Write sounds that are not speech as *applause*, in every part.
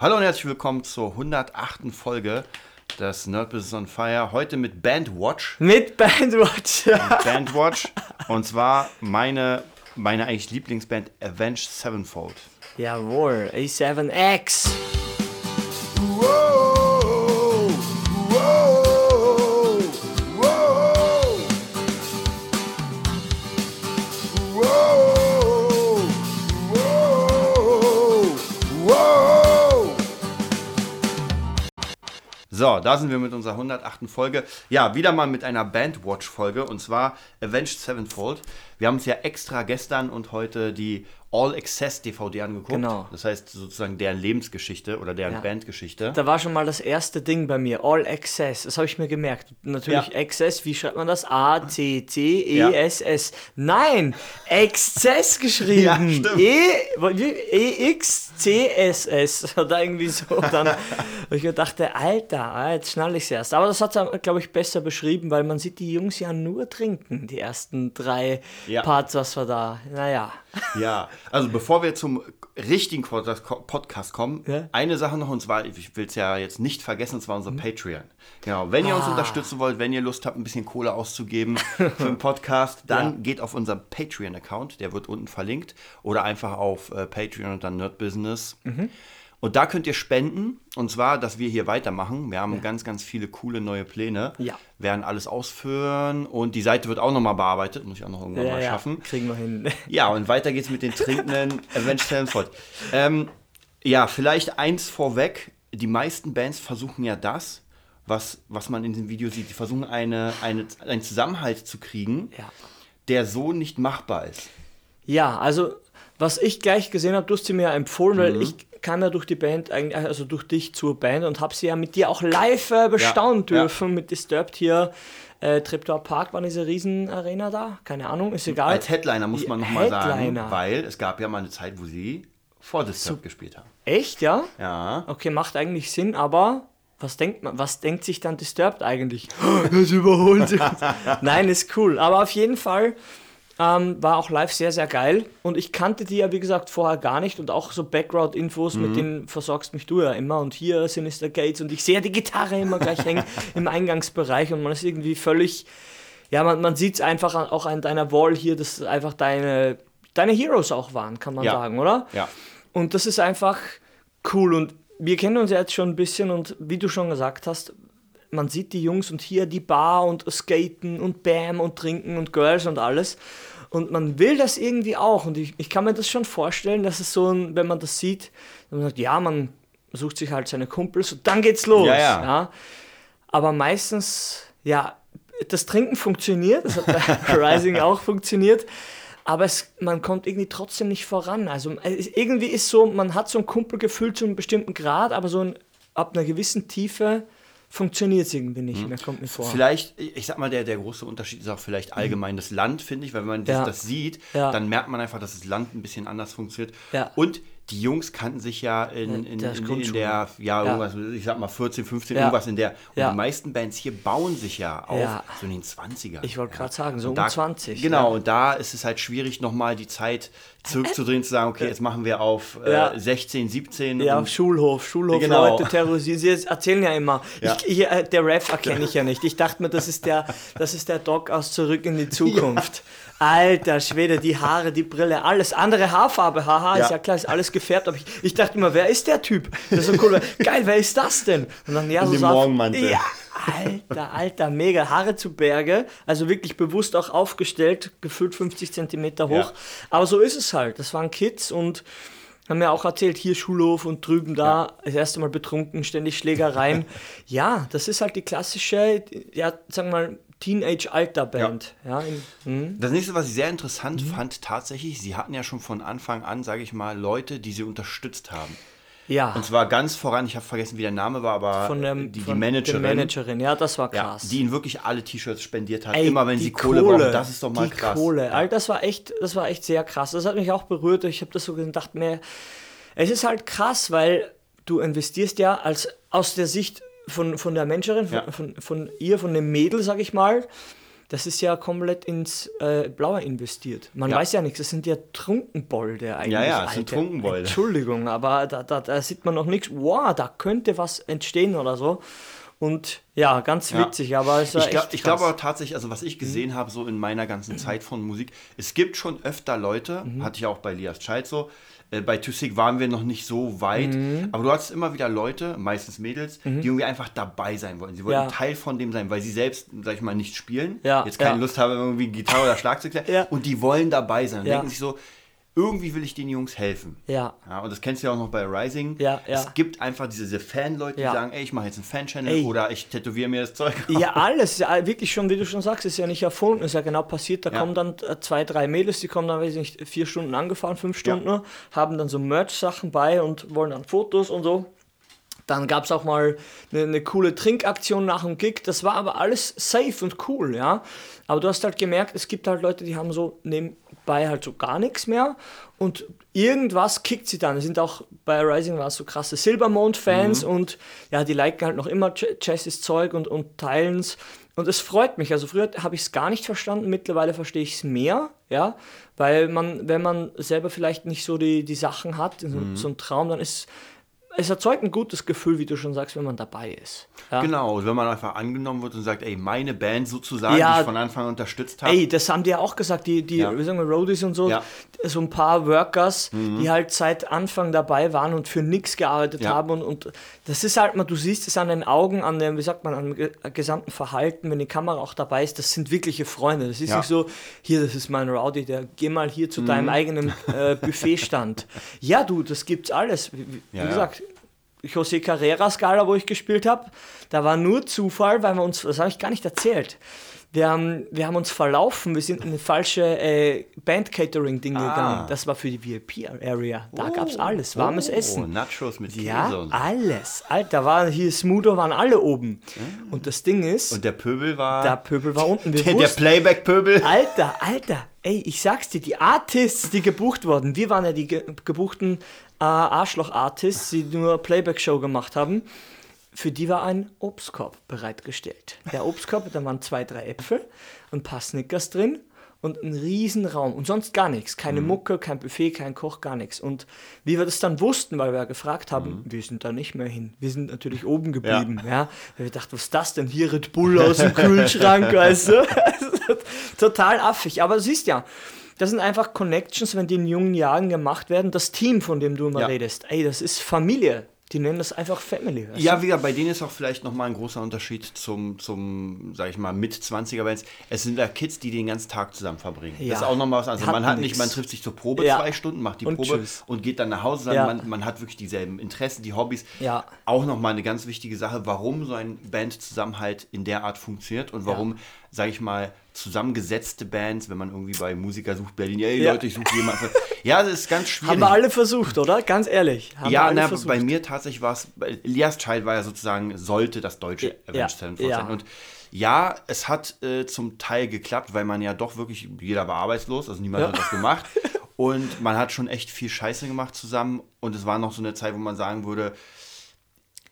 hallo und herzlich willkommen zur 108. Folge des Nerd Business on Fire. Heute mit Bandwatch. Mit Bandwatch. Bandwatch. Und zwar meine, meine eigentlich Lieblingsband Avenged Sevenfold. Jawohl, A7X. Da sind wir mit unserer 108. Folge. Ja, wieder mal mit einer Bandwatch-Folge und zwar Avenged Sevenfold. Wir haben uns ja extra gestern und heute die All Access DVD angeguckt. Genau. Das heißt sozusagen deren Lebensgeschichte oder deren Ja. Bandgeschichte. Da war schon mal das erste Ding bei mir. All Access. Das habe ich mir gemerkt. Natürlich Ja. Access. Wie schreibt man das? A-C-C-E-S-S. Nein! Access geschrieben. Ja, stimmt. E, wie- E-X-C-S-S. *laughs* Oder irgendwie so. Dann habe ich mir dachte, Alter, ah, jetzt schnall ich es erst. Aber das hat er, glaube ich, besser beschrieben, weil man sieht die Jungs ja nur trinken. Die ersten drei Ja. Parts, was wir da. Naja. Ja, *laughs* also bevor wir zum richtigen Podcast kommen, Ja. eine Sache noch, und zwar, ich will es ja jetzt nicht vergessen, und zwar unser Patreon. Genau, wenn ihr uns Ah. unterstützen wollt, wenn ihr Lust habt, ein bisschen Kohle auszugeben *laughs* für den Podcast, dann Ja. geht auf unseren Patreon-Account, der wird unten verlinkt, oder einfach auf äh, Patreon und dann Nerd Business. Mhm. Und da könnt ihr spenden, und zwar, dass wir hier weitermachen. Wir haben ganz, ganz viele coole neue Pläne. Ja. Werden alles ausführen und die Seite wird auch nochmal bearbeitet, muss ich auch noch irgendwann Ja, mal ja, schaffen. kriegen wir hin. *laughs* Ja, und weiter geht's mit den trinkenden *laughs* Avenged Sevenfold. Ähm, ja, vielleicht eins vorweg. Die meisten Bands versuchen ja das, was, was man in dem Video sieht. Die versuchen eine, eine, einen Zusammenhalt zu kriegen, Ja. der so nicht machbar ist. Ja, also was ich gleich gesehen habe, du hast sie mir ja empfohlen, weil Mhm. ich kam ja durch die Band, eigentlich, also durch dich zur Band und habe sie ja mit dir auch live äh, bestaunen Ja, ja. dürfen, mit Disturbed hier. Äh, Treptower Park war diese Riesenarena da, keine Ahnung, ist egal. Als Headliner muss man nochmal sagen, weil es gab ja mal eine Zeit, wo sie vor Disturbed gespielt haben. Echt, ja? Ja. Okay, macht eigentlich Sinn, aber was denkt man, was denkt sich dann Disturbed eigentlich? *gasps* Das überholt sich. *laughs* Nein, ist cool. Aber auf jeden Fall ähm, war auch live sehr, sehr geil. Und ich kannte die ja, wie gesagt, vorher gar nicht. Und auch so Background-Infos, Mhm. mit denen versorgst mich du ja immer. Und hier Sinister Gates. Und ich sehe die Gitarre immer gleich hängen *laughs* im Eingangsbereich. Und man ist irgendwie völlig, ja, man, man sieht es einfach auch an deiner Wall hier, dass einfach deine, deine Heroes auch waren, kann man Ja. sagen, oder? Ja. Und das ist einfach cool. Und wir kennen uns ja jetzt schon ein bisschen und wie du schon gesagt hast, man sieht die Jungs und hier die Bar und Skaten und Bam und Trinken und Girls und alles. Und man will das irgendwie auch. Und ich, ich kann mir das schon vorstellen, dass es so ein, wenn man das sieht, dann sagt, ja, man sucht sich halt seine Kumpels und dann geht's los. Ja, ja. Aber meistens, ja, das Trinken funktioniert, das hat bei *laughs* Rising auch funktioniert, aber es, man kommt irgendwie trotzdem nicht voran. Also irgendwie ist so, man hat so ein Kumpelgefühl zu einem bestimmten Grad, aber so ein, ab einer gewissen Tiefe funktioniert es irgendwie nicht mehr, kommt mir vor. Vielleicht, ich sag mal, der, der große Unterschied ist auch vielleicht allgemein das Land, finde ich, weil wenn man das, Ja. das sieht, Ja. dann merkt man einfach, dass das Land ein bisschen anders funktioniert. Ja. Und die Jungs kannten sich ja in, in, in, in der, ja, Ja. irgendwas, ich sag mal 14, 15, Ja. irgendwas in der. Und Ja. die meisten Bands hier bauen sich ja auf Ja. so in den 20ern. Ich wollte ja. gerade sagen, so um da, 20, Genau, ja. und da ist es halt schwierig, nochmal die Zeit zurückzudrehen, zu sagen, okay, jetzt machen wir auf äh, Ja. 16, 17. Ja, und- Schulhof, Schulhof, Genau. Leute terrorisieren. Sie erzählen ja immer. Ja. Ich, ich, äh, der Ref erkenne ich ja nicht. Ich dachte mir, das ist der, das ist der Doc aus Zurück in die *laughs* Zukunft. Alter Schwede, die Haare, die Brille, alles. Andere Haarfarbe, haha, Ja. ist ja klar, ist alles gefärbt. Aber ich, ich dachte immer, wer ist der Typ? Das ist so cool. Geil, wer ist das denn? Und dann, ja, In so sah- Morgenmantel. Ja, alter, alter, mega. Haare zu Berge. Also wirklich bewusst auch aufgestellt, gefühlt 50 Zentimeter hoch. Ja. Aber so ist es halt. Das waren Kids und haben mir auch erzählt, hier Schulhof und drüben da, das erste Mal betrunken, ständig Schlägereien. *laughs* ja, das ist halt die klassische, ja, sagen wir mal, Teenage-Alter-Band. Ja. in, hm? Das nächste, was ich sehr interessant Mhm. fand, tatsächlich, sie hatten ja schon von Anfang an, sage ich mal, Leute, die sie unterstützt haben. ja. Und zwar ganz voran, ich habe vergessen, wie der Name war, aber von, dem, die, die von Managerin, Managerin. Ja, das war ja, krass. die ihnen wirklich alle T-Shirts spendiert hat, Ey, immer wenn sie Kohle, brauchen. Das ist doch mal die krass. Kohle. All das war echt, das war echt sehr krass. Das hat mich auch berührt. Ich habe das so gedacht, mir, es ist halt krass, weil du investierst ja als aus der Sicht von, von der Menscherin, von, Ja. von, von ihr, von dem Mädel, sag ich mal, das ist ja komplett ins äh, Blaue investiert. Man Ja. weiß ja nichts, das sind ja Trunkenbolde eigentlich. Ja, ja, das sind. Trunkenbolde. Entschuldigung, aber da, da, da sieht man noch nichts. Wow, da könnte was entstehen oder so. Und ja, ganz Ja. witzig, aber es war Ich, glaub, glaube. Mhm. aber tatsächlich, also was ich gesehen habe, so in meiner ganzen Zeit von Musik, es gibt schon öfter Leute, Mhm. hatte ich auch bei Lias Child so, äh, bei Tüssig waren wir noch nicht so weit, Mhm. aber du hattest immer wieder Leute, meistens Mädels, die irgendwie einfach dabei sein wollen. Sie wollen Ja. Teil von dem sein, weil sie selbst, sag ich mal, nicht spielen, Ja, jetzt keine ja. Lust haben, irgendwie Gitarre oder Schlagzeug zu Ja. und die wollen dabei sein und Ja. denken sich so, irgendwie will ich den Jungs helfen. Ja. Ja, und das kennst du ja auch noch bei Rising. Ja, ja. Es gibt einfach diese, diese Fan-Leute, die Ja. sagen, ey, ich mache jetzt einen Fan-Channel oder ich tätowiere mir das Zeug. Ja, alles, ja, wirklich schon, wie du schon sagst, ist ja nicht erfunden, ist ja genau passiert. Da kommen dann äh, zwei, drei Mädels, die kommen dann, weiß ich nicht, vier Stunden angefahren, fünf Stunden nur, haben dann so Merch-Sachen bei und wollen dann Fotos und so. Dann gab es auch mal eine, eine coole Trinkaktion nach dem Gig. Das war aber alles safe und cool, ja. Aber du hast halt gemerkt, es gibt halt Leute, die haben so nebenbei halt so gar nichts mehr. Und irgendwas kickt sie dann. Es sind auch bei Rising war so krasse Silbermond-Fans und ja, die liken halt noch immer Jesses Zeug und, und teilen es. Und es freut mich. Also früher habe ich es gar nicht verstanden, mittlerweile verstehe ich es mehr, ja. Weil man, wenn man selber vielleicht nicht so die, die Sachen hat, so, so ein Traum, dann ist es erzeugt ein gutes Gefühl, wie du schon sagst, wenn man dabei ist. Ja. Genau, wenn man einfach angenommen wird und sagt, ey, meine Band sozusagen, Ja. die ich von Anfang an unterstützt habe. Ey, das haben die ja auch gesagt, die, die Ja. wie sagen wir, Roadies und so, Ja. so ein paar Workers, die halt seit Anfang dabei waren und für nichts gearbeitet haben. Und, und das ist halt mal, du siehst es an den Augen, an dem, wie sagt man, am ge- gesamten Verhalten, wenn die Kamera auch dabei ist, das sind wirkliche Freunde. Das ist nicht so, hier, das ist mein Rowdy, der geh mal hier zu deinem eigenen äh, Buffetstand. *laughs* ja, du, das gibt's alles. Wie, wie gesagt, José Carrera Skala, wo ich gespielt habe, da war nur Zufall, weil wir uns, das habe ich gar nicht erzählt. Wir haben, wir haben uns verlaufen, wir sind in eine falsche äh, Band-Catering-Ding Ah. gegangen. Das war für die VIP-Area. Da gab's alles, warmes oh, Essen. Nachos mit Käse Ja, alles. Alter, war hier Smoother waren alle oben. Und das Ding ist. Und der Pöbel war. der Pöbel war unten. Wir *laughs* der, der Playback-Pöbel. Alter, Alter, ey, ich sag's dir, die Artists, die gebucht wurden, wir waren ja die ge gebuchten äh, Arschloch-Artists, die nur Playback-Show gemacht haben. Für die war ein Obstkorb bereitgestellt. Der Obstkorb, da waren zwei, drei Äpfel, ein paar Snickers drin und ein riesen Raum und sonst gar nichts. Keine Mucke, kein Buffet, kein Koch, gar nichts. Und wie wir das dann wussten, weil wir ja gefragt haben, wir sind da nicht mehr hin. Wir sind natürlich oben geblieben. Ja. Weil wir dachten, was ist das denn hier? Red Bull aus dem *laughs* Kühlschrank, weißt du? *laughs* Total affig. Aber du siehst ja, das sind einfach Connections, wenn die in jungen Jahren gemacht werden. Das Team, von dem du immer Ja. redest, ey, das ist Familie. Die nennen das einfach Family. weißt Ja, wieder bei denen ist auch vielleicht nochmal ein großer Unterschied zum, zum sag ich mal, mit 20er Bands. Es sind da Kids, die den ganzen Tag zusammen verbringen. Ja. Das ist auch nochmal was anderes. Hat Man hat nix. nicht, man trifft sich zur Probe Ja. zwei Stunden, macht die Und Probe tschüss. und geht dann nach Hause, sondern Ja. man, man hat wirklich dieselben Interessen, die Hobbys. Ja. Auch nochmal eine ganz wichtige Sache, warum so ein Bandzusammenhalt in der Art funktioniert und warum, sag ich mal, zusammengesetzte Bands, wenn man irgendwie bei Musiker sucht, Berlin, ey Ja. Leute, ich suche jemanden. *laughs* Ja, das ist ganz schwierig. Haben wir alle versucht, oder? Ganz ehrlich. Ja, na, versucht. bei mir tatsächlich war es, Elias Child war ja sozusagen, sollte das deutsche Ja, Avenged Sevenfold ja. sein. Und ja, es hat äh, zum Teil geklappt, weil man ja doch wirklich, jeder war arbeitslos, also niemand Ja. hat was gemacht. *laughs* Und man hat schon echt viel Scheiße gemacht zusammen. Und es war noch so eine Zeit, wo man sagen würde,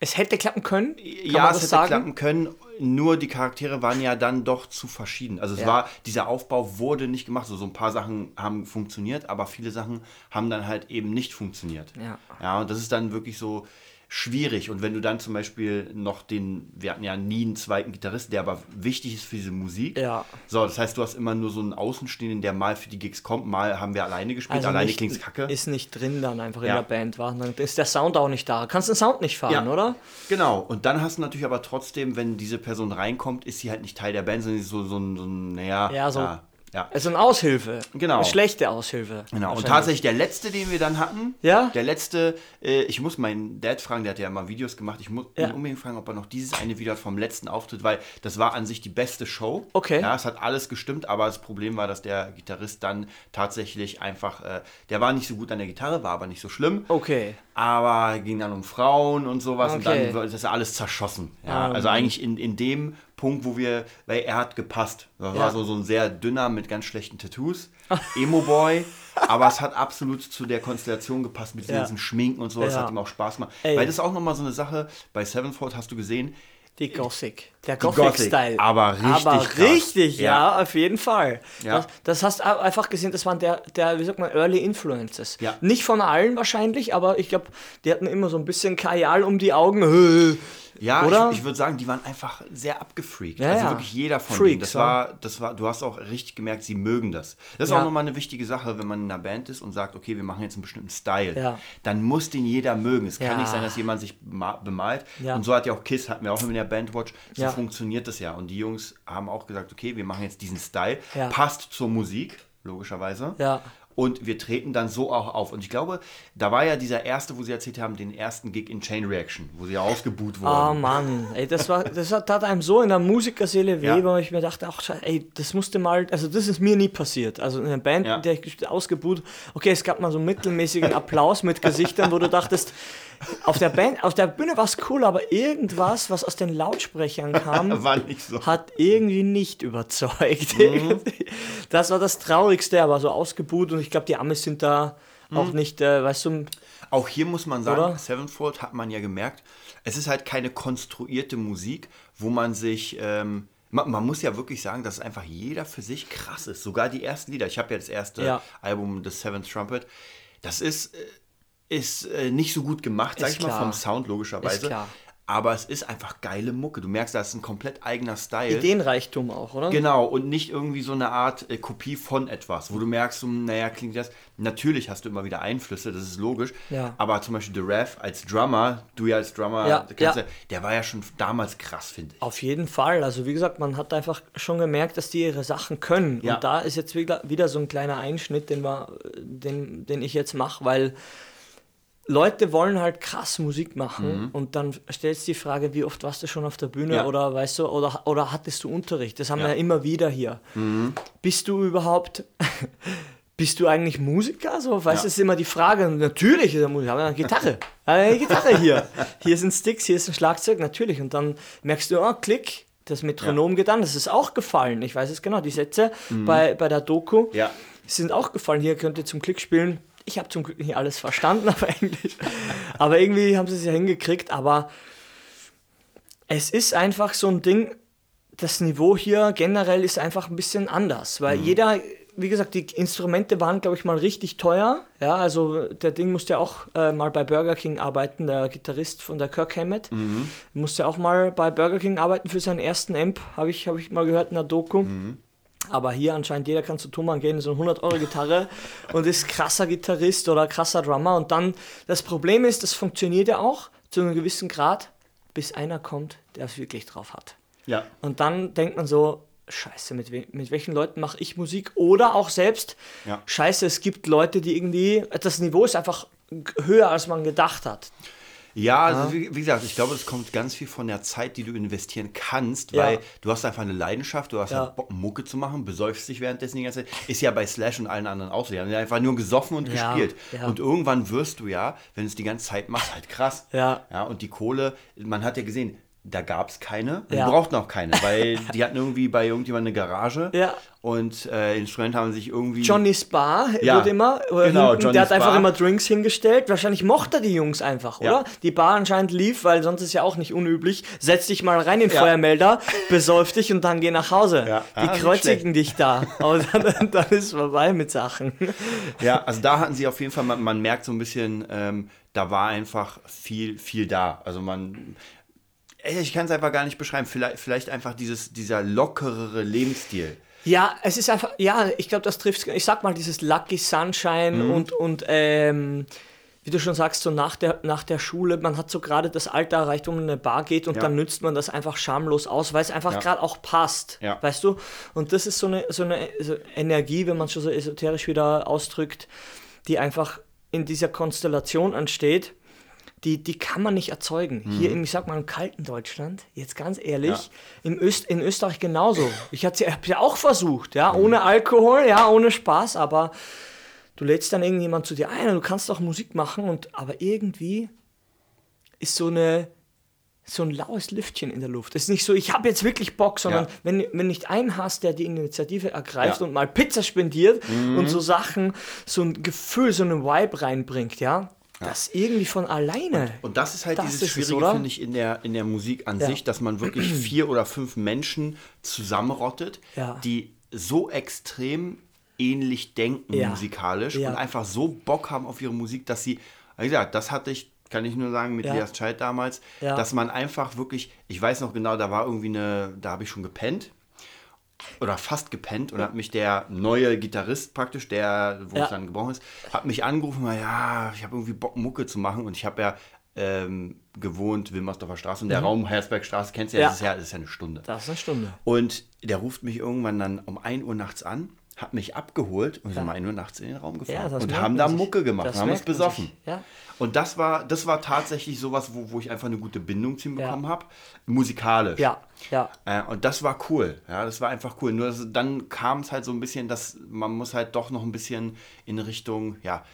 Es hätte klappen können. Ja, es hätte sagen? klappen können, nur die Charaktere waren ja dann doch zu verschieden. Also es Ja. war, dieser Aufbau wurde nicht gemacht. So, so ein paar Sachen haben funktioniert, aber viele Sachen haben dann halt eben nicht funktioniert. Ja. Ja, und das ist dann wirklich so schwierig. Und wenn du dann zum Beispiel noch den, wir hatten ja nie einen zweiten Gitarristen, der aber wichtig ist für diese Musik. Ja. So, das heißt, du hast immer nur so einen Außenstehenden, der mal für die Gigs kommt, mal haben wir alleine gespielt, Also alleine nicht, klingt's kacke. Ist nicht drin dann einfach in Ja. der Band. War. Dann ist der Sound auch nicht da. Kannst den Sound nicht fahren, Ja. oder? Genau, und dann hast du natürlich aber trotzdem, wenn diese Person reinkommt, ist sie halt nicht Teil der Band, sondern sie ist so, so, ein- so ein, naja, Ja, so- ja, ja. Also eine Aushilfe. Genau. Eine schlechte Aushilfe. Genau, und tatsächlich der letzte, den wir dann hatten, Ja? der letzte, äh, ich muss meinen Dad fragen, der hat ja mal Videos gemacht, ich muss Ja. ihn unbedingt fragen, ob er noch dieses eine Video hat vom letzten Auftritt, weil das war an sich die beste Show. Okay. Ja, es hat alles gestimmt, aber das Problem war, dass der Gitarrist dann tatsächlich einfach, äh, der war nicht so gut an der Gitarre, war aber nicht so schlimm. Okay. Aber ging dann um Frauen und sowas und Okay. dann wird das alles zerschossen. Ja, Ah, also eigentlich in, in dem Punkt, wo wir, weil er hat gepasst. Das Ja. war so, so ein sehr dünner mit ganz schlechten Tattoos. Emo-Boy. *laughs* aber es hat absolut zu der Konstellation gepasst mit diesen Ja. ganzen Schminken und so. Das Ja. hat ihm auch Spaß gemacht. Ey. Weil das ist auch nochmal so eine Sache, bei Sevenfold hast du gesehen, Die Gothic. Der Die Gothic, Gothic-Style. aber richtig Aber krass. richtig, ja. Ja. auf jeden Fall. Ja. Das, das hast du einfach gesehen, das waren der, der, wie sagt man, Early Influences. Ja. Nicht von allen wahrscheinlich, aber ich glaube, die hatten immer so ein bisschen Kajal um die Augen. *laughs* Ja, Oder? ich, ich würde sagen, die waren einfach sehr abgefreakt. Ja, also ja. wirklich jeder von Freaks, denen. Das war, das war, du hast auch richtig gemerkt, sie mögen das. Das ist Ja. auch nochmal eine wichtige Sache, wenn man in einer Band ist und sagt, okay, wir machen jetzt einen bestimmten Style. Ja. Dann muss den jeder mögen. Es kann nicht sein, dass jemand sich bema- bemalt. Ja. Und so hat ja auch Kiss, hatten wir auch in der Bandwatch, so funktioniert das ja. Und die Jungs haben auch gesagt, okay, wir machen jetzt diesen Style, Ja. passt zur Musik, logischerweise. Ja. Und wir treten dann so auch auf. Und ich glaube, da war ja dieser erste, wo sie erzählt haben, den ersten Gig in Chain Reaction, wo sie ja ausgebuht Oh wurden. Mann, ey, das war, das tat einem so in der Musikerseele weh, Ja. weil ich mir dachte, ach, ey, das musste mal, also das ist mir nie passiert. Also in einer Band, Ja. in der ich ausgebuht, okay, es gab mal so einen mittelmäßigen Applaus mit Gesichtern, wo du dachtest, auf der Band, auf der Bühne war es cool, aber irgendwas, was aus den Lautsprechern kam, *laughs* so. hat irgendwie nicht überzeugt. Mhm. *laughs* Das war das Traurigste, aber so ausgebuht und ich glaube, die Amis sind da auch nicht, äh, weißt du, Auch hier muss man sagen, Oder? Sevenfold hat man ja gemerkt, es ist halt keine konstruierte Musik, wo man sich. Ähm, man, man muss ja wirklich sagen, dass einfach jeder für sich krass ist. Sogar die ersten Lieder. Ich habe ja das erste Ja. Album, The Seventh Trumpet. Das ist, äh, ist äh, nicht so gut gemacht, sag Ist ich mal, klar. vom Sound logischerweise. Aber es ist einfach geile Mucke. Du merkst, das ist ein komplett eigener Style. Ideenreichtum auch, oder? Genau, und nicht irgendwie so eine Art äh, Kopie von etwas, wo du merkst, so, naja, klingt das. Natürlich hast du immer wieder Einflüsse, das ist logisch. Ja. Aber zum Beispiel The Rev als Drummer, du ja als Drummer, Ja, kennst ja. du, der war ja schon damals krass, finde ich. Auf jeden Fall. Also wie gesagt, man hat einfach schon gemerkt, dass die ihre Sachen können. Und da ist jetzt wieder, wieder so ein kleiner Einschnitt, den, wir, den, den ich jetzt mache, weil Leute wollen halt krass Musik machen und dann stellst du die Frage, wie oft warst du schon auf der Bühne Mhm. Ja. oder weißt du, oder, oder hattest du Unterricht? Das haben wir Ja. Mhm. ja immer wieder hier. Bist du überhaupt, *laughs* bist du eigentlich Musiker? So, weißt du, Ja. ist immer die Frage. Natürlich ist er Musiker, aber eine Gitarre. Eine Gitarre hier. Hier sind Sticks, hier ist ein Schlagzeug, natürlich. Und dann merkst du, oh, klick, das Metronom geht an. Das ist auch gefallen. Ich weiß es genau. Die Sätze bei, bei der Doku Mhm. Sind auch gefallen. Hier könnt ihr zum Klick spielen. Ich habe zum Glück nicht alles verstanden *laughs* auf Englisch. Aber irgendwie haben sie es ja hingekriegt. Aber es ist einfach so ein Ding, das Niveau hier generell ist einfach ein bisschen anders, weil jeder, wie gesagt, die Instrumente waren, glaube ich, mal richtig teuer. Ja, also der Ding musste ja auch äh, mal bei Burger King arbeiten, der Gitarrist von der Kirk Hammett. Musste auch mal bei Burger King arbeiten für seinen ersten Amp, habe ich, hab ich mal gehört in der Doku. Aber hier anscheinend jeder kann zu Thomann gehen, so eine 100 Euro Gitarre und ist krasser Gitarrist oder krasser Drummer. Und dann, das Problem ist, das funktioniert ja auch zu einem gewissen Grad, bis einer kommt, der es wirklich drauf hat. Ja. Und dann denkt man so, scheiße, mit, we mit welchen Leuten mache ich Musik? Oder auch selbst, Ja. scheiße, es gibt Leute, die irgendwie, das Niveau ist einfach höher, als man gedacht hat. Ja, also wie, wie gesagt, ich glaube, es kommt ganz viel von der Zeit, die du investieren kannst, Ja. weil du hast einfach eine Leidenschaft, du hast Ja. halt Bock, Mucke zu machen, besäufst dich währenddessen die ganze Zeit. Ist ja bei Slash und allen anderen auch so. Die haben ja einfach nur gesoffen und Ja, gespielt. ja. Und irgendwann wirst du ja, wenn du es die ganze Zeit machst, halt krass. Ja. ja und die Kohle, man hat ja gesehen, da gab es keine. Die Ja. brauchten auch keine, weil die hatten irgendwie bei irgendjemandem eine Garage. Ja. Und äh, Instrumente haben sich irgendwie. Johnny Spa Ja, wird immer, genau, hinten, Johnny der hat einfach immer Drinks hingestellt. Wahrscheinlich mochte er die Jungs einfach, Ja. oder? Die Bar anscheinend lief, weil sonst ist ja auch nicht unüblich. Setz dich mal rein in den Ja. Feuermelder, besäuf dich und dann geh nach Hause. Ja. Die Ah, kreuzigen dich da. Aber dann, *laughs* dann ist vorbei mit Sachen. Ja, also da hatten sie auf jeden Fall, man, man merkt so ein bisschen, ähm, da war einfach viel, viel da. Also man, ich kann es einfach gar nicht beschreiben. Vielleicht, vielleicht einfach dieses, dieser lockerere Lebensstil. Ja, es ist einfach, ja, ich glaube, das trifft, ich sag mal, dieses Lucky Sunshine Mhm. und, und ähm, wie du schon sagst, so nach der, nach der Schule, man hat so gerade das Alter erreicht, wo man in eine Bar geht und Ja. dann nützt man das einfach schamlos aus, weil es einfach Ja. gerade auch passt, Ja. weißt du? Und das ist so eine, so eine so Energie, wenn man schon so esoterisch wieder ausdrückt, die einfach in dieser Konstellation entsteht. Die, die kann man nicht erzeugen. Hier, im, ich sag mal, im kalten Deutschland, jetzt ganz ehrlich, Mhm. Ja. Öst, in Österreich genauso. Ich habe ja, ja auch versucht, ja, ohne Alkohol, ja, ohne Spaß, aber du lädst dann irgendjemand zu dir ein und du kannst auch Musik machen, und, aber irgendwie ist so eine so ein laues Lüftchen in der Luft. Es ist nicht so, ich habe jetzt wirklich Bock, sondern Ja. wenn, wenn nicht ein hast, der die Initiative ergreift Ja. und mal Pizza spendiert und so Sachen, so ein Gefühl, so einen Vibe reinbringt, ja, das irgendwie von alleine. Und das ist halt Das dieses ist es, Schwierige, oder? finde ich, in der, in der Musik an sich, dass man wirklich *clears throat* vier oder fünf Menschen zusammenrottet, die so extrem ähnlich denken Ja. musikalisch Ja. und einfach so Bock haben auf ihre Musik, dass sie, wie gesagt, das hatte ich, kann ich nur sagen, mit Ja. Lias Child damals, dass man einfach wirklich, ich weiß noch genau, da war irgendwie eine, da habe ich schon gepennt oder fast gepennt und hat mich der neue Gitarrist praktisch, der, wo Ja. es dann geboren ist, hat mich angerufen, mal, ja, ich habe irgendwie Bock, Mucke zu machen und ich habe ja ähm, gewohnt, Wilmersdorfer Straße und der Raum Herzbergstraße, kennst du ja, Mhm. Ja. das ist ja, das ist ja eine Stunde. Das ist eine Stunde. Und der ruft mich irgendwann dann um 1 Uhr nachts an, hat mich abgeholt und sind um 1 Uhr nachts in den Raum gefahren das und haben da sich. Mucke gemacht Das und haben uns besoffen. ja. Und das war, das war tatsächlich sowas, wo, wo ich einfach eine gute Bindung zu ihm Ja. bekommen habe, musikalisch. Ja, ja. Äh, und das war cool. Ja, das war einfach cool. Nur das, dann kam es halt so ein bisschen, dass man muss halt doch noch ein bisschen in Richtung, ja,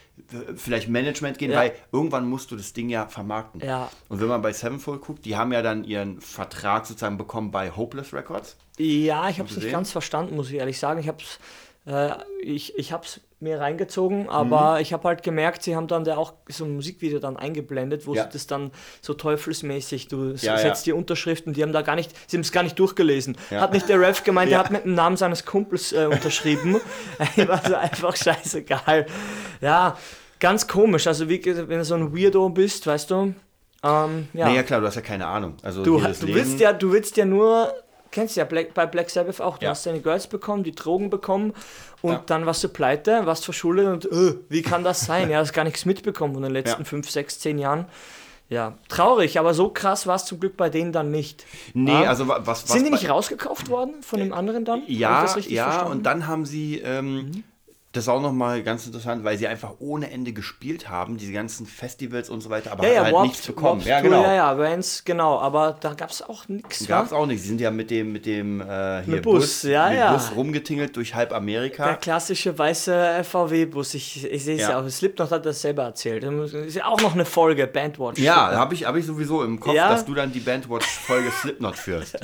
vielleicht Management gehen, Ja. weil irgendwann musst du das Ding ja vermarkten. Ja. Und wenn man bei Sevenfold guckt, die haben ja dann ihren Vertrag sozusagen bekommen bei Hopeless Records. Ja, ich habe es nicht ganz verstanden, muss ich ehrlich sagen. Ich habe es äh, ich, ich hab's mir reingezogen, Mhm. aber ich habe halt gemerkt, sie haben dann da auch so ein Musikvideo dann eingeblendet, wo Ja. sie das dann so teufelsmäßig, du Ja, setzt ja. die Unterschriften, die haben da gar nicht, sie haben es gar nicht durchgelesen. Hat nicht der Ref gemeint, er hat mit dem Namen seines Kumpels äh, unterschrieben. *laughs* *laughs* War so einfach scheißegal. Ja, ganz komisch. Also wie, wenn du so ein Weirdo bist, weißt du. Ähm, ja. Naja, klar, du hast ja keine Ahnung. Also Du, du, willst ja, du willst ja nur, kennst du ja Black, bei Black Sabbath auch, du Ja. hast deine Girls bekommen, die Drogen bekommen und Ja. dann warst du pleite, warst verschuldet und äh, wie kann das sein? Ja, hast gar nichts mitbekommen von den letzten Ja. fünf, sechs, zehn Jahren. Ja, traurig, aber so krass war es zum Glück bei denen dann nicht. Nee, Ja. also wa- was, was Sind die nicht rausgekauft worden von dem anderen dann? Ja, das richtig ja, verstanden? Mhm. und dann haben sie, ähm, das ist auch nochmal ganz interessant, weil sie einfach ohne Ende gespielt haben, diese ganzen Festivals und so weiter, aber ja, ja, halt Warped- nichts bekommen. Warped Ja, Tour, genau. Ja, ja, Vans, genau, aber da gab es auch nichts. Gab es auch nicht. Sie sind ja mit dem, mit dem äh, hier Mit Bus, ja, mit ja. Bus rumgetingelt durch halb Amerika. Der klassische weiße VW-Bus, ich, ich sehe es ja. Ja. auch. Slipknot hat das selber erzählt. Ist ja auch noch eine Folge, Bandwatch. Ja, habe ich, hab ich sowieso im Kopf, Ja. dass du dann die Bandwatch-Folge *laughs* Slipknot führst.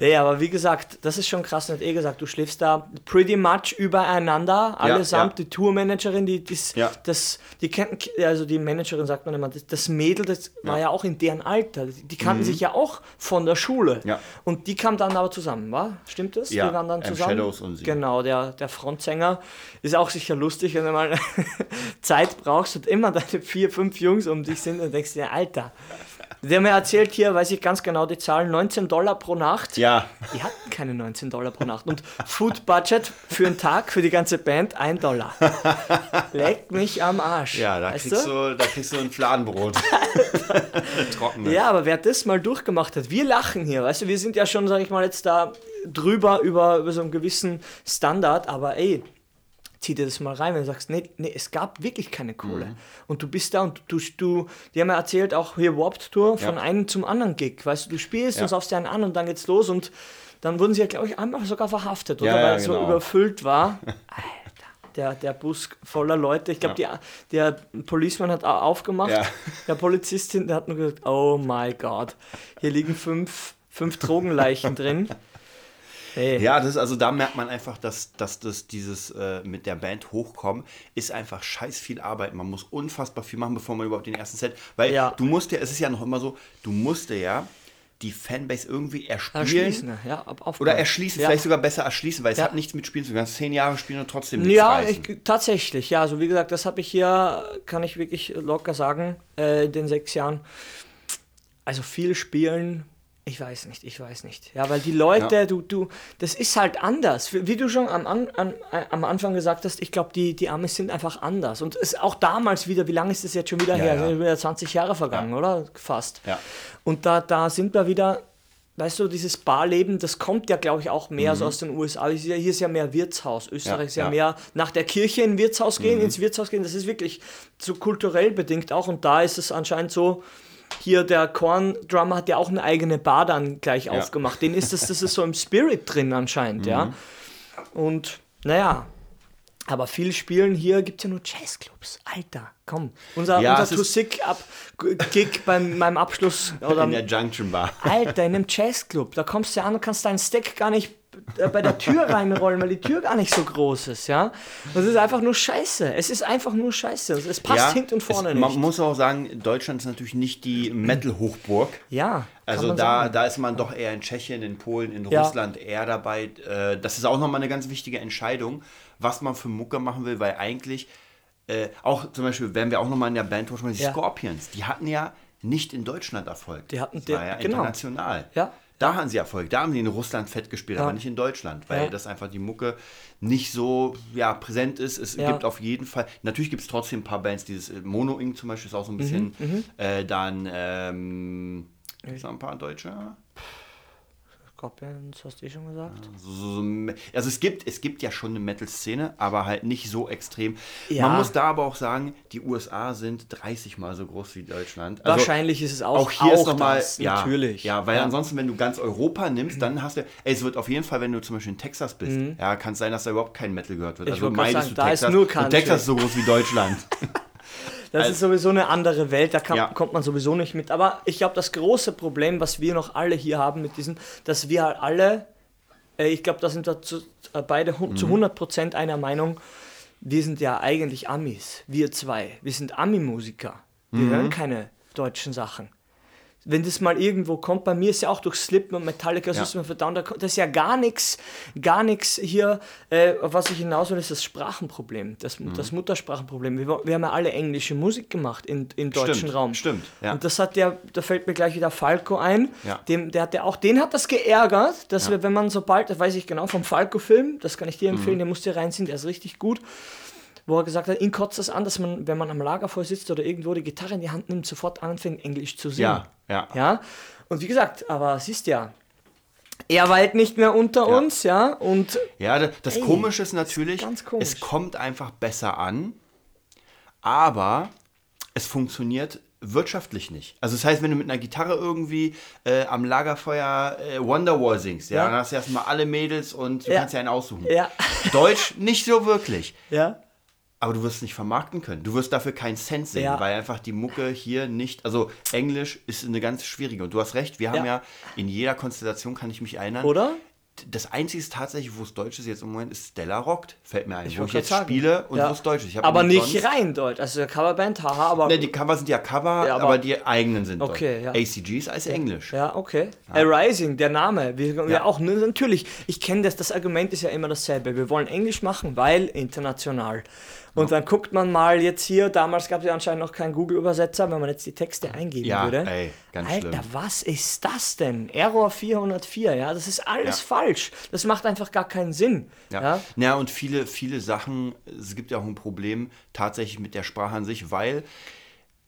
Ja, ja, aber wie gesagt, das ist schon krass, hat eh gesagt, du schläfst da pretty much übereinander, allesamt, ja. die Tourmanagerin, die, das, Ja. das, die kennen, also die Managerin sagt man immer, das, das Mädel, das war ja auch in deren Alter, die, kannten sich ja auch von der Schule. Mhm. Und die kamen dann aber zusammen, war? Stimmt das? Ja, die waren dann zusammen. Shadows und sie. Genau, der, der Frontsänger ist auch sicher lustig, wenn du mal *laughs* Zeit brauchst und immer deine vier, fünf Jungs um dich sind und denkst dir, Alter. Der mir erzählt hier, weiß ich ganz genau die Zahlen, 19 Dollar pro Nacht. Ja, Die hatten keine 19 Dollar pro Nacht. Und Food Budget für einen Tag, für die ganze Band, 1 Dollar. *laughs* Leckt mich am Arsch. ja, da kriegst, du? du? da kriegst du ein Fladenbrot. *laughs* Trocken. Ja, aber wer das mal durchgemacht hat, wir lachen hier, weißt du, wir sind ja schon, sag ich mal, jetzt da drüber über, über so einen gewissen Standard, aber ey, zieh dir das mal rein, wenn du sagst, nee, nee, es gab wirklich keine Kohle. Mhm. Und du bist da und du, du, die haben ja erzählt, auch hier Warped Tour, von Ja. einem zum anderen Gig, weißt du, du spielst Ja. und saufst dir einen an und dann geht's los und dann wurden sie ja, glaube ich, einmal sogar verhaftet, oder? Ja, ja, Weil es so genau. überfüllt war. *laughs* Der, der Bus voller Leute. Ich glaube, der Policeman hat au- aufgemacht. Ja. *laughs* Der Polizistin, der hat nur gesagt, oh my God, hier liegen fünf, fünf Drogenleichen drin. *laughs* Hey. Ja, das ist, also da merkt man einfach, dass, dass das dieses äh, mit der Band hochkommen, ist einfach scheiß viel Arbeit. Man muss unfassbar viel machen, bevor man überhaupt den ersten Set. Weil Ja. du musst ja, es ist ja noch immer so, du musst ja die Fanbase irgendwie erspielen. Erschließen, ja, aufbauen. Oder erschließen, ja. vielleicht sogar besser erschließen, weil es Ja. hat nichts mit Spielen zu tun. Du kannst zehn Jahre spielen und trotzdem nichts Ja, ich, tatsächlich, ja. Also wie gesagt, das habe ich hier, kann ich wirklich locker sagen, äh, in den sechs Jahren. Also viel spielen, ich weiß nicht, ich weiß nicht. Ja, weil die Leute, Ja. du, du, das ist halt anders. Wie du schon am, an, an, am Anfang gesagt hast, ich glaube, die, die Amis sind einfach anders. Und es auch damals wieder, wie lange ist das jetzt schon wieder Ja, her? ja. Sind wieder 20 Jahre vergangen, Ja. oder? Fast. Ja. Und da, da sind wir wieder, weißt du, dieses Barleben, das kommt ja, glaube ich, auch mehr so aus den USA. Hier ist ja- mehr Wirtshaus. Österreich Mhm. Ist ja, ja. mehr nach der Kirche in Wirtshaus gehen, Mhm. ins Wirtshaus gehen. Das ist wirklich so kulturell bedingt auch. Und da ist es anscheinend so, hier der Korn-Drummer hat ja auch eine eigene Bar dann gleich aufgemacht. Den ist das, das ist so im Spirit drin anscheinend, ja. Mhm. Und naja, aber viel Spielen hier gibt es ja nur Jazzclubs. Alter, komm. Unser, Ja, unser es ist- To Sick Up Gig bei meinem Abschluss *laughs* oder In der Junction Bar. Alter, in einem Jazzclub, da kommst du ja an und kannst deinen Steak gar nicht bei der Tür reinrollen, weil die Tür gar nicht so groß ist, ja. Das ist einfach nur Scheiße. Es ist einfach nur Scheiße. Es passt Ja, hinten und vorne es, nicht. Man muss auch sagen, Deutschland ist natürlich nicht die Metal-Hochburg. ja. Also da, sagen. da ist man doch eher in Tschechien, in Polen, in Ja. Russland eher dabei. Äh, Das ist auch nochmal eine ganz wichtige Entscheidung, was man für Mucke machen will, weil eigentlich, äh, auch zum Beispiel, werden wir auch nochmal in der Band die Ja. Scorpions, die hatten ja nicht in Deutschland Erfolg. Die hatten der- ja genau. international. Ja. Da haben sie Erfolg. Da haben sie in Russland fett gespielt, Ja. aber nicht in Deutschland, weil Ja. das einfach die Mucke nicht so ja, präsent ist. Es Ja. gibt auf jeden Fall, natürlich gibt es trotzdem ein paar Bands, dieses äh, Mono Ink zum Beispiel ist auch so ein bisschen, Mhm, äh, dann ähm, gibt es noch ein paar Deutsche? Scorpions, hast du eh schon gesagt? So, so, so, also es gibt, es gibt ja schon eine Metal-Szene, aber halt nicht so extrem. Ja. Man muss da aber auch sagen, die USA sind 30 mal so groß wie Deutschland. Also Wahrscheinlich ist es auch, auch hier ist nochmal, das, ja, natürlich. Ja, weil Ja. ansonsten, wenn du ganz Europa nimmst, dann hast du, ey, es wird auf jeden Fall, wenn du zum Beispiel in Texas bist, ja, kann es sein, dass da überhaupt kein Metal gehört wird. Mhm. Ich also meidest sagen, du da ist Texas. nur und Country. Texas ist so groß wie Deutschland. *laughs* Das ist sowieso eine andere Welt, da kann, Ja. kommt man sowieso nicht mit. Aber ich glaube, das große Problem, was wir noch alle hier haben mit diesem, dass wir halt alle, äh, ich glaube, da sind wir zu, äh, beide Mhm. zu 100% einer Meinung, wir sind ja eigentlich Amis, wir zwei. Wir sind Ami-Musiker. Wir Mhm. hören keine deutschen Sachen. Wenn das mal irgendwo kommt, bei mir ist ja auch durch Slipknot, Metallica, Ja. System of a Down, da kommt- das ist ja gar nichts, gar nichts hier, äh, auf was ich hinaus will, ist das Sprachenproblem, das, Mhm. das Muttersprachenproblem. Wir, wir haben ja alle englische Musik gemacht in, im deutschen Stimmt, Raum. stimmt, ja. Und das hat ja, da fällt mir gleich wieder Falco ein, Ja. dem, der hat ja auch, den hat das geärgert, dass wir, wenn man sobald, das weiß ich genau, vom Falco-Film, das kann ich dir Mhm. empfehlen, den musst du reinziehen, der ist richtig gut wo er gesagt hat, ihn kotzt das an, dass man, wenn man am Lagerfeuer sitzt oder irgendwo die Gitarre in die Hand nimmt, sofort anfängt, Englisch zu singen. Ja, ja. Ja, und wie gesagt, aber siehst ja, er weilt nicht mehr unter Ja. uns, ja, und Ja, da- das Ey, Komische ist natürlich, ganz komisch. es kommt einfach besser an, aber es funktioniert wirtschaftlich nicht. Also das heißt, wenn du mit einer Gitarre irgendwie äh, am Lagerfeuer äh, Wonderwall singst, ja, Ja. dann hast du erstmal alle Mädels und du Ja. kannst ja einen aussuchen. ja, Deutsch nicht so wirklich. ja, Aber du wirst es nicht vermarkten können. Du wirst dafür keinen Cent sehen, Ja. weil einfach die Mucke hier nicht. Also Englisch ist eine ganz schwierige. Und du hast recht, wir haben Ja. ja in jeder Konstellation, kann ich mich erinnern. oder? Das Einzige ist tatsächlich, wo es Deutsch ist jetzt im Moment, ist Stella Rockt. Fällt mir ein. wo wollte ich jetzt sagen. spiele und Ja. wo es Deutsch ist. Ich Aber nicht sonst- rein Deutsch, also der Coverband, haha, aber... Ne, die Cover sind ja Cover, Ja, aber, aber- die eigenen sind Okay, ja. Deutsch. ACG ist als Englisch. Ja, okay. Arising, der Name. Wir, ja. Ja. auch, ne, natürlich. Ich kenne das, das Argument ist ja immer dasselbe. Wir wollen Englisch machen, weil international. Und dann guckt man mal jetzt hier, damals gab es ja anscheinend noch keinen Google-Übersetzer, wenn man jetzt die Texte eingeben Ja, würde. ey, ganz Alter, schlimm. was ist das denn? Error 404, ja, das ist alles Ja. falsch. Das macht einfach gar keinen Sinn. Ja. Ja. ja, und viele, viele Sachen, es gibt ja auch ein Problem tatsächlich mit der Sprache an sich, weil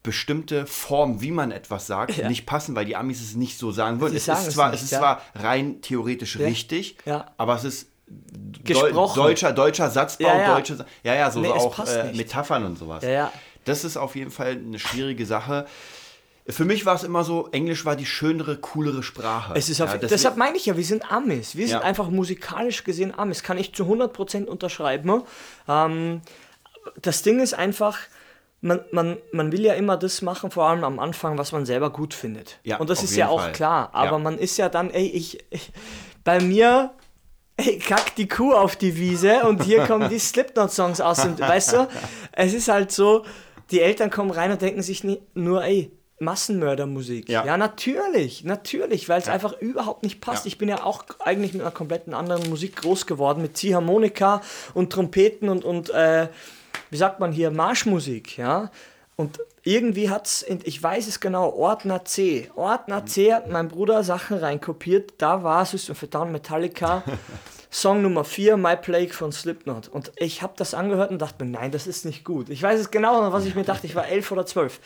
bestimmte Formen, wie man etwas sagt, Ja. nicht passen, weil die Amis es nicht so sagen würden. Sie Es sagen ist, es zwar, nicht, es ist zwar rein theoretisch richtig, aber es ist Deu Gesprochen. deutscher, deutscher Satzbau, Ja, ja. deutsche, ja, ja, so, Nee, so auch äh. Metaphern und sowas. Ja, ja. Das ist auf jeden Fall eine schwierige Sache. Für mich war es immer so, Englisch war die schönere, coolere Sprache. Es ist auf, ja, deshalb meine ich ja, wir sind Amis. Wir sind einfach musikalisch gesehen Amis. Kann ich zu 100% unterschreiben. Ähm, das Ding ist einfach, man, man, man will ja immer das machen, vor allem am Anfang, was man selber gut findet. Ja, Und das ist ja auch Fall. klar. Aber Ja. man ist ja dann, ey, ich, ich bei mir. Ey, kack die Kuh auf die Wiese und hier kommen die Slipknot-Songs aus. Und weißt du, es ist halt so, die Eltern kommen rein und denken sich nie, nur, ey, Massenmördermusik. Ja. ja natürlich, natürlich, weil es Ja. einfach überhaupt nicht passt. Ja. Ich bin ja auch eigentlich mit einer kompletten anderen Musik groß geworden, mit Ziehharmonika und Trompeten und, und äh, wie sagt man hier, Marschmusik, ja. Und irgendwie hat es, ich weiß es genau, Ordner C. Ordner C hat mein Bruder Sachen reinkopiert. Da war System a Down Metallica, *laughs* Song Nummer 4, My Plague von Slipknot. Und ich habe das angehört und dachte mir, nein, das ist nicht gut. Ich weiß es genau, was ich mir dachte. Ich war elf oder zwölf.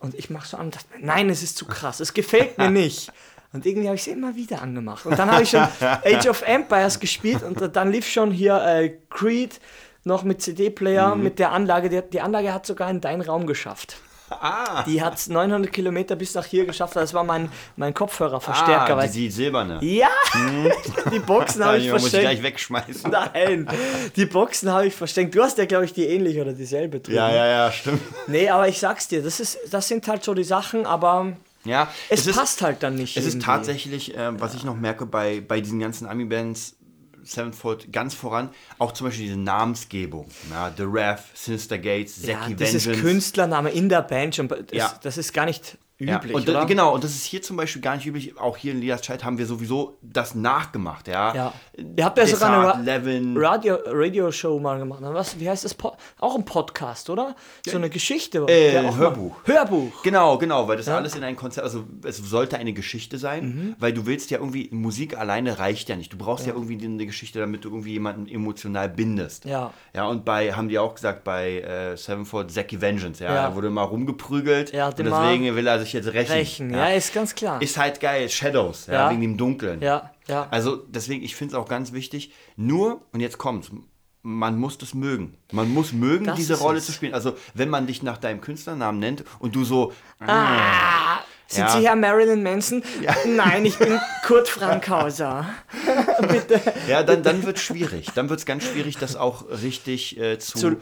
Und ich mache so an und dachte mir, nein, es ist zu krass. Es gefällt mir nicht. Und irgendwie habe ich es immer wieder angemacht. Und dann habe ich schon *laughs* Age of Empires gespielt und dann lief schon hier äh, Creed noch mit CD-Player, mit der Anlage. Die, die Anlage hat sogar in deinen Raum geschafft. Ah, Die hat 900 Kilometer bis nach hier geschafft. Das war mein, mein Kopfhörerverstärker. ah weil- die, die silberne. ja, *laughs* die Boxen habe ich Die muss ich versteckt. gleich wegschmeißen. Nein, die Boxen habe ich versteckt. Du hast ja, glaube ich, die ähnliche oder dieselbe drüben. Ja, ja, ja, stimmt. Nee, aber ich sag's dir, das, ist, das sind halt so die Sachen, aber Ja, es, ist, passt halt dann nicht. Es ist irgendwie. tatsächlich, äh, was ich noch merke bei, bei diesen ganzen Ami-Bands, Sevenfold ganz voran. Auch zum Beispiel diese Namensgebung. Ja, The Rev, Sinister Gates, Ja, Zacky dieses Vengeance. Künstlername in der Band schon, das, Ja. das ist gar nicht Ja, üblich, und, oder? Genau, und das ist hier zum Beispiel gar nicht üblich. Auch hier in Chat haben wir sowieso das nachgemacht. Ja, Ja. Ihr habt ja sogar eine Ra Levin. Radio, Radio-Show mal gemacht. Was, wie heißt das? Po auch ein Podcast, oder? So eine Geschichte. Äh, mal- Hörbuch. Hörbuch. Genau, genau, weil das alles in ein Konzert, also es sollte eine Geschichte sein, weil du willst ja irgendwie, Musik alleine reicht ja nicht. Du brauchst ja, irgendwie eine Geschichte, damit du irgendwie jemanden emotional bindest. Ja. Ja, und bei, haben die auch gesagt, bei äh, Sevenfold, Zacky Vengeance, ja, Ja. da wurde mal rumgeprügelt Ja, und deswegen will er sich jetzt rächen. Rächen, ja. ist ganz klar. Ist halt geil, Shadows, ja, Ja. wegen dem Dunkeln. ja, ja. Also deswegen, ich finde es auch ganz wichtig, nur, und jetzt kommt's, man muss das mögen. Man muss mögen, Das diese Rolle es. zu spielen. Also wenn man dich nach deinem Künstlernamen nennt und du so, Ah, sind Ja. Sie Herr Marilyn Manson? Nein, ich bin *laughs* Kurt Frankhauser. Bitte. ja, dann, dann wird es schwierig. Dann wird es ganz schwierig, das auch richtig äh, zu, Zu-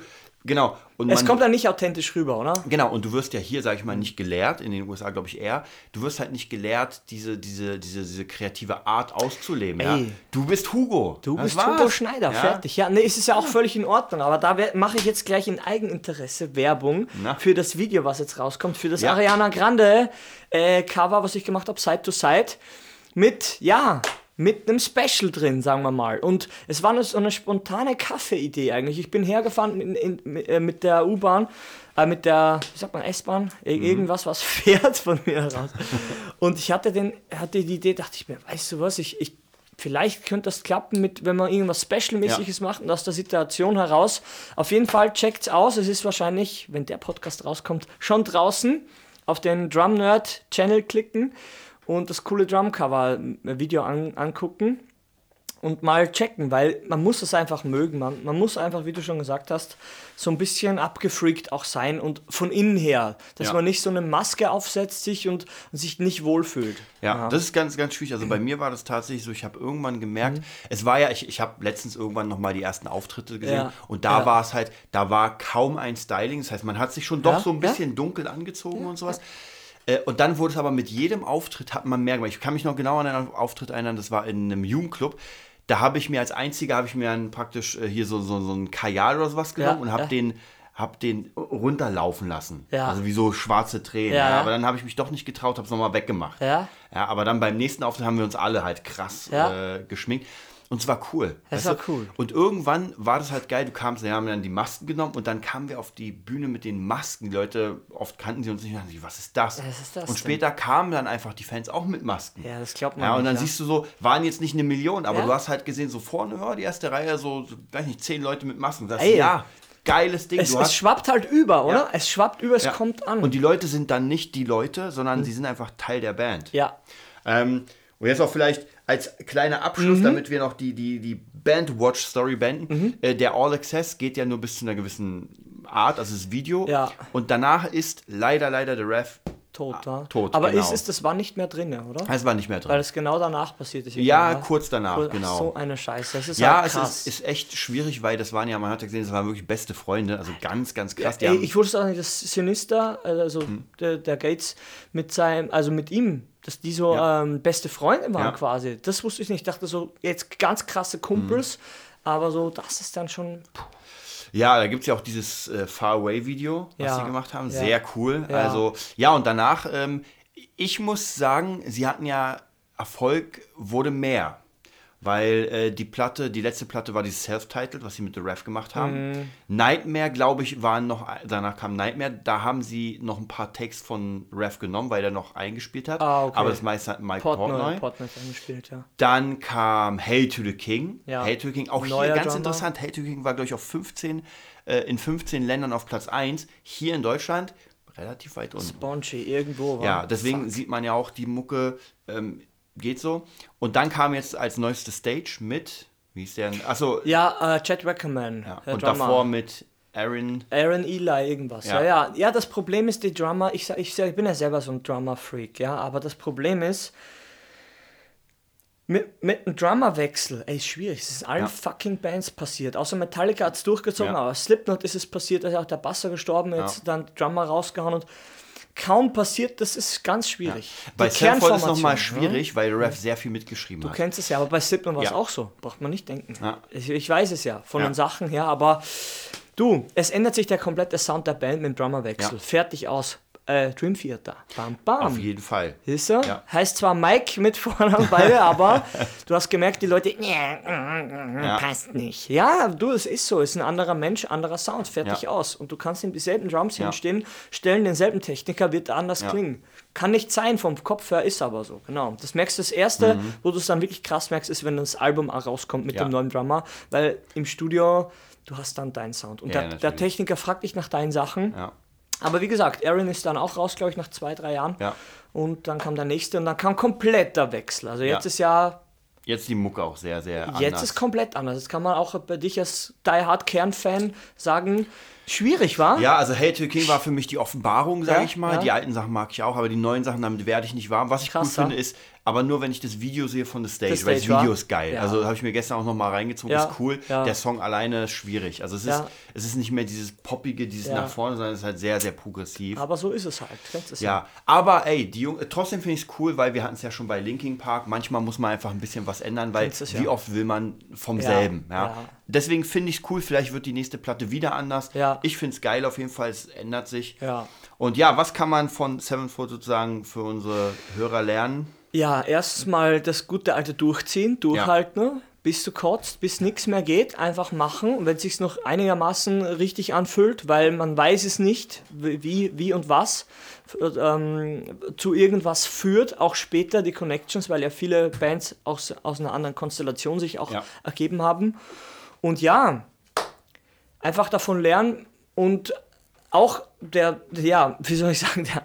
Genau. Und Es man- kommt dann nicht authentisch rüber, oder? Genau, und du wirst ja hier, sag ich mal, nicht gelehrt, in den USA glaube ich eher, du wirst halt nicht gelehrt, diese, diese, diese, diese kreative Art auszuleben. Ja? Ey. Du bist Hugo. Du Das bist war's. Hugo Schneider, ja? fertig. Ja, nee, es ist ja auch völlig in Ordnung, aber da mache ich jetzt gleich in Eigeninteresse Werbung Na. für das Video, was jetzt rauskommt, für das Ja. Ariana Grande äh, Cover, was ich gemacht habe, Side to Side, mit, ja, mit einem Special drin, sagen wir mal. Und es war so eine spontane Kaffeeidee eigentlich. Ich bin hergefahren in, in, mit, äh, mit der U-Bahn, äh, mit der, wie sagt man, S-Bahn, Ir- irgendwas, was *laughs* fährt von mir heraus. Und ich hatte, den, hatte die Idee, dachte ich mir, weißt du was, ich, ich Vielleicht könnte das klappen, mit, wenn man irgendwas Special-mäßiges macht und aus der Situation heraus. Auf jeden Fall checkt's aus. Es ist wahrscheinlich, wenn der Podcast rauskommt, schon draußen. Auf den Drum Nerd Channel klicken und das coole Drumcover-Video an, angucken und mal checken, weil man muss es einfach mögen. Man, man muss einfach, wie du schon gesagt hast, so ein bisschen abgefreakt auch sein und von innen her, dass Ja. man nicht so eine Maske aufsetzt sich und, und sich nicht wohlfühlt. Ja, das ist ganz, ganz schwierig. Also bei mir war das tatsächlich so, ich habe irgendwann gemerkt, es war ja, ich, ich habe letztens irgendwann nochmal die ersten Auftritte gesehen Ja. und da Ja. war es halt, da war kaum ein Styling. Das heißt, man hat sich schon doch Ja, so ein ja. bisschen dunkel angezogen und sowas. Äh, Und dann wurde es aber mit jedem Auftritt, hat man mehr gemacht. Ich kann mich noch genau an einen Auftritt erinnern, das war in einem Jugendclub. Da habe ich mir als einziger, habe ich mir dann praktisch äh, hier so, so, so ein Kajal oder sowas genommen Ja, und habe ja. den, hab den runterlaufen lassen. Ja. Also wie so schwarze Tränen. Ja, Ja, aber dann habe ich mich doch nicht getraut, habe es nochmal weggemacht. Ja. Ja, aber dann beim nächsten Auftritt haben wir uns alle halt krass äh, geschminkt. Und es war cool. Es war du? cool. Und irgendwann war das halt geil. Du kamst, wir haben dann die Masken genommen und dann kamen wir auf die Bühne mit den Masken. Die Leute, oft kannten sie uns nicht. Und dachten sich, was ist das? Was ist das und denn? später kamen dann einfach die Fans auch mit Masken. Ja, das glaubt man Ja, und nicht, dann ja. siehst du so, waren jetzt nicht eine Million, aber Ja. du hast halt gesehen, so vorne, ja, die erste Reihe, so, weiß nicht, zehn Leute mit Masken. Das Ey. ja, geiles Ding. Es, es schwappt halt über, oder? Ja. Es schwappt über, es ja. kommt an. Und die Leute sind dann nicht die Leute, sondern sie sind einfach Teil der Band. ja. Ähm, und jetzt auch vielleicht als kleiner Mhm. Abschluss, damit wir noch die, die, die Band-Watch-Story beenden. Mhm. Äh, der All Access geht ja nur bis zu einer gewissen Art, also das Video. Ja. Und danach ist leider, leider der Ref, tot, ja. tot, Aber genau. ist es, das war nicht mehr drin, oder? es war nicht mehr drin. Weil es genau danach passiert ist. ja, irgendwann, kurz danach, Ach, genau. So eine Scheiße. Das ist ja, halt es ist, ist echt schwierig, weil das waren ja, man hat ja gesehen, das waren wirklich beste Freunde, also ganz, ganz krass. Die Ey, Hm. ich wusste auch nicht, dass Sinister, also der, der Gates mit seinem, also mit ihm, dass die so Ja. ähm, beste Freunde waren Ja. quasi. Das wusste ich nicht. Ich dachte so, jetzt ganz krasse Kumpels, Hm. aber so, das ist dann schon. Ja, da gibt es ja auch dieses äh, Far Away-Video, was Ja. sie gemacht haben. Ja. Sehr cool. Ja. Also, ja, und danach, ähm, ich muss sagen, sie hatten ja Erfolg, wurde mehr. Weil äh, die Platte, die letzte Platte war dieses Self-Titled, was sie mit The Ref gemacht haben. Mhm. Nightmare, glaube ich, waren noch, danach kam Nightmare, da haben sie noch ein paar Takes von Ref genommen, weil er noch eingespielt hat. Ah, okay. Aber das meiste hat Mike Portnoy, Portnoy. Portnoy hat gespielt, ja. Dann kam Hail to the King. Ja. Hail to the King, auch Neuer hier ganz Drummer. interessant. Hail to the King war, glaube ich, auf 15, äh, in 15 Ländern auf Platz 1. Hier in Deutschland relativ weit unten. Spongy, irgendwo. war- Ja, deswegen Fuck. sieht man ja auch, die Mucke ähm, geht so. Und dann kam jetzt als neueste Stage mit, wie hieß der? Achso, Ja, äh, Chad Wackerman. ja. und Drummer. davor mit Aaron. Aaron Eli, irgendwas. Ja. Ja. ja, ja. das Problem ist, die Drummer, ich, ich, ich bin ja selber so ein Drummer-Freak, ja, aber das Problem ist, mit, mit einem Drummerwechsel, ey, ist schwierig. Es ist in allen Ja. fucking Bands passiert. Außer Metallica hat es durchgezogen, Ja. aber Slipknot ist es passiert, da ist auch der Basser gestorben, jetzt dann Drummer rausgehauen und kaum passiert, das ist ganz schwierig. Ja. Bei Sanford ist nochmal ne? schwierig, weil Rev sehr viel mitgeschrieben Du hat. kennst es ja, aber bei Slipknot war es Ja. auch so. Braucht man nicht denken. Ja. Ich, ich weiß es ja, von Ja. den Sachen her, aber du, es ändert sich der komplette Sound der Band mit dem Drummerwechsel. Ja. Fertig aus. Äh, Dream Theater. Bam, bam. Auf jeden Fall. Siehst du? Ja. Heißt zwar Mike mit Vornamen beide, *laughs* aber du hast gemerkt, die Leute, Ja. passt nicht. Ja, du, es ist so, es ist ein anderer Mensch, anderer Sound, fertig Ja. aus. Und du kannst ihm dieselben Drums hinstellen, stellen denselben Techniker, wird anders klingen. Kann nicht sein, vom Kopf her ist aber so, genau. Das merkst du, das Erste, Mhm. wo du es dann wirklich krass merkst, ist, wenn das Album rauskommt mit dem neuen Drummer, weil im Studio, du hast dann deinen Sound. Und der, der. Techniker fragt dich nach deinen Sachen. Ja. Aber wie gesagt, Aaron ist dann auch raus, glaube ich, nach zwei, drei Jahren. Ja. Und dann kam der nächste und dann kam komplett der Wechsel. Also jetzt Ja. ist ja, Jetzt die Mucke auch sehr, sehr jetzt anders. ist komplett anders. Das kann man auch bei dich als Die Hard Kern-Fan sagen, schwierig war. Ja, also Hate to King war für mich die Offenbarung, sage Ja, ich mal. ja. Die alten Sachen mag ich auch, aber die neuen Sachen, damit werde ich nicht warm. Was ich Krass, cool finde, ist, aber nur wenn ich das Video sehe von The Stage, The weil das Stage, Video wa? ist geil. Ja. Also habe ich mir gestern auch nochmal reingezogen, Ja, ist cool. ja. Der Song alleine ist schwierig. Also es ist, es ist nicht mehr dieses poppige, dieses nach vorne, sondern es ist halt sehr, sehr progressiv. Aber so ist es halt. Es Ja, aber ey, die Jung trotzdem finde ich es cool, weil wir hatten es ja schon bei Linkin Park. Manchmal muss man einfach ein bisschen was ändern, weil wie oft will man vom Ja, selben. Ja. Deswegen finde ich es cool, vielleicht wird die nächste Platte wieder anders. Ja. Ich finde es geil auf jeden Fall, es ändert sich. Ja. Und ja, was kann man von Sevenfold sozusagen für unsere Hörer lernen? Ja, erstens mal das gute alte Durchziehen, durchhalten, bis du kotzt, bis nichts mehr geht, einfach machen. Und wenn es sich noch einigermaßen richtig anfühlt, weil man weiß es nicht, wie, wie und was ähm, zu irgendwas führt, auch später die Connections, weil ja viele Bands aus, aus einer anderen Konstellation sich auch Ja. ergeben haben. Und ja, einfach davon lernen und auch der, ja, wie soll ich sagen, der,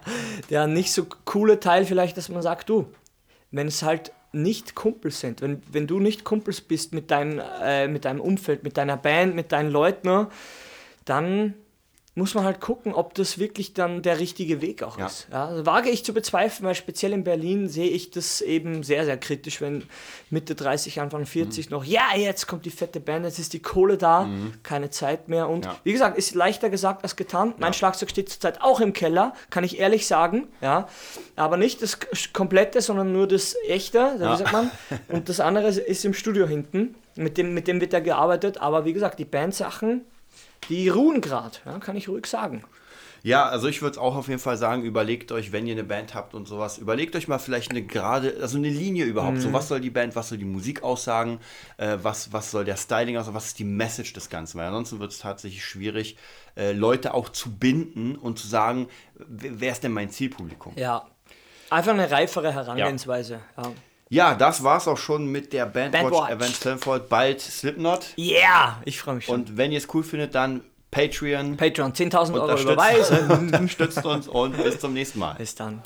der nicht so coole Teil vielleicht, dass man sagt, du, wenn es halt nicht Kumpels sind, wenn, wenn du nicht Kumpels bist mit, dein, äh, mit deinem Umfeld, mit deiner Band, mit deinen Leuten, dann muss man halt gucken, ob das wirklich dann der richtige Weg auch Ja. ist. Ja, also wage ich zu bezweifeln, weil speziell in Berlin sehe ich das eben sehr, sehr kritisch, wenn Mitte 30, Anfang 40 Mhm. noch, ja, jetzt kommt die fette Band, jetzt ist die Kohle da, keine Zeit mehr. Und Ja. wie gesagt, ist leichter gesagt als getan. Mein Schlagzeug steht zurzeit auch im Keller, kann ich ehrlich sagen. Ja, aber nicht das komplette, sondern nur das echte, wie sagt man. *laughs* Und das andere ist im Studio hinten. Mit dem, mit dem wird da gearbeitet. Aber wie gesagt, die Bandsachen, die ruhen gerade, ja, kann ich ruhig sagen. Ja, also ich würde es auch auf jeden Fall sagen, überlegt euch, wenn ihr eine Band habt und sowas, überlegt euch mal vielleicht eine gerade, also eine Linie überhaupt. Mhm. So, was soll die Band, was soll die Musik aussagen, äh, was, was soll der Styling aussagen, was ist die Message des Ganzen? Weil ansonsten wird es tatsächlich schwierig, äh, Leute auch zu binden und zu sagen, wer ist denn mein Zielpublikum? Ja. Einfach eine reifere Herangehensweise. Ja. Ja, das war's auch schon mit der Bandwatch Bandwatch. Event Stanford. Bald Slipknot. Yeah, ich freue mich schon. Und wenn ihr es cool findet, dann Patreon. Patreon, 10.000 Euro überweisen. *laughs* unterstützt uns und bis zum nächsten Mal. Bis dann.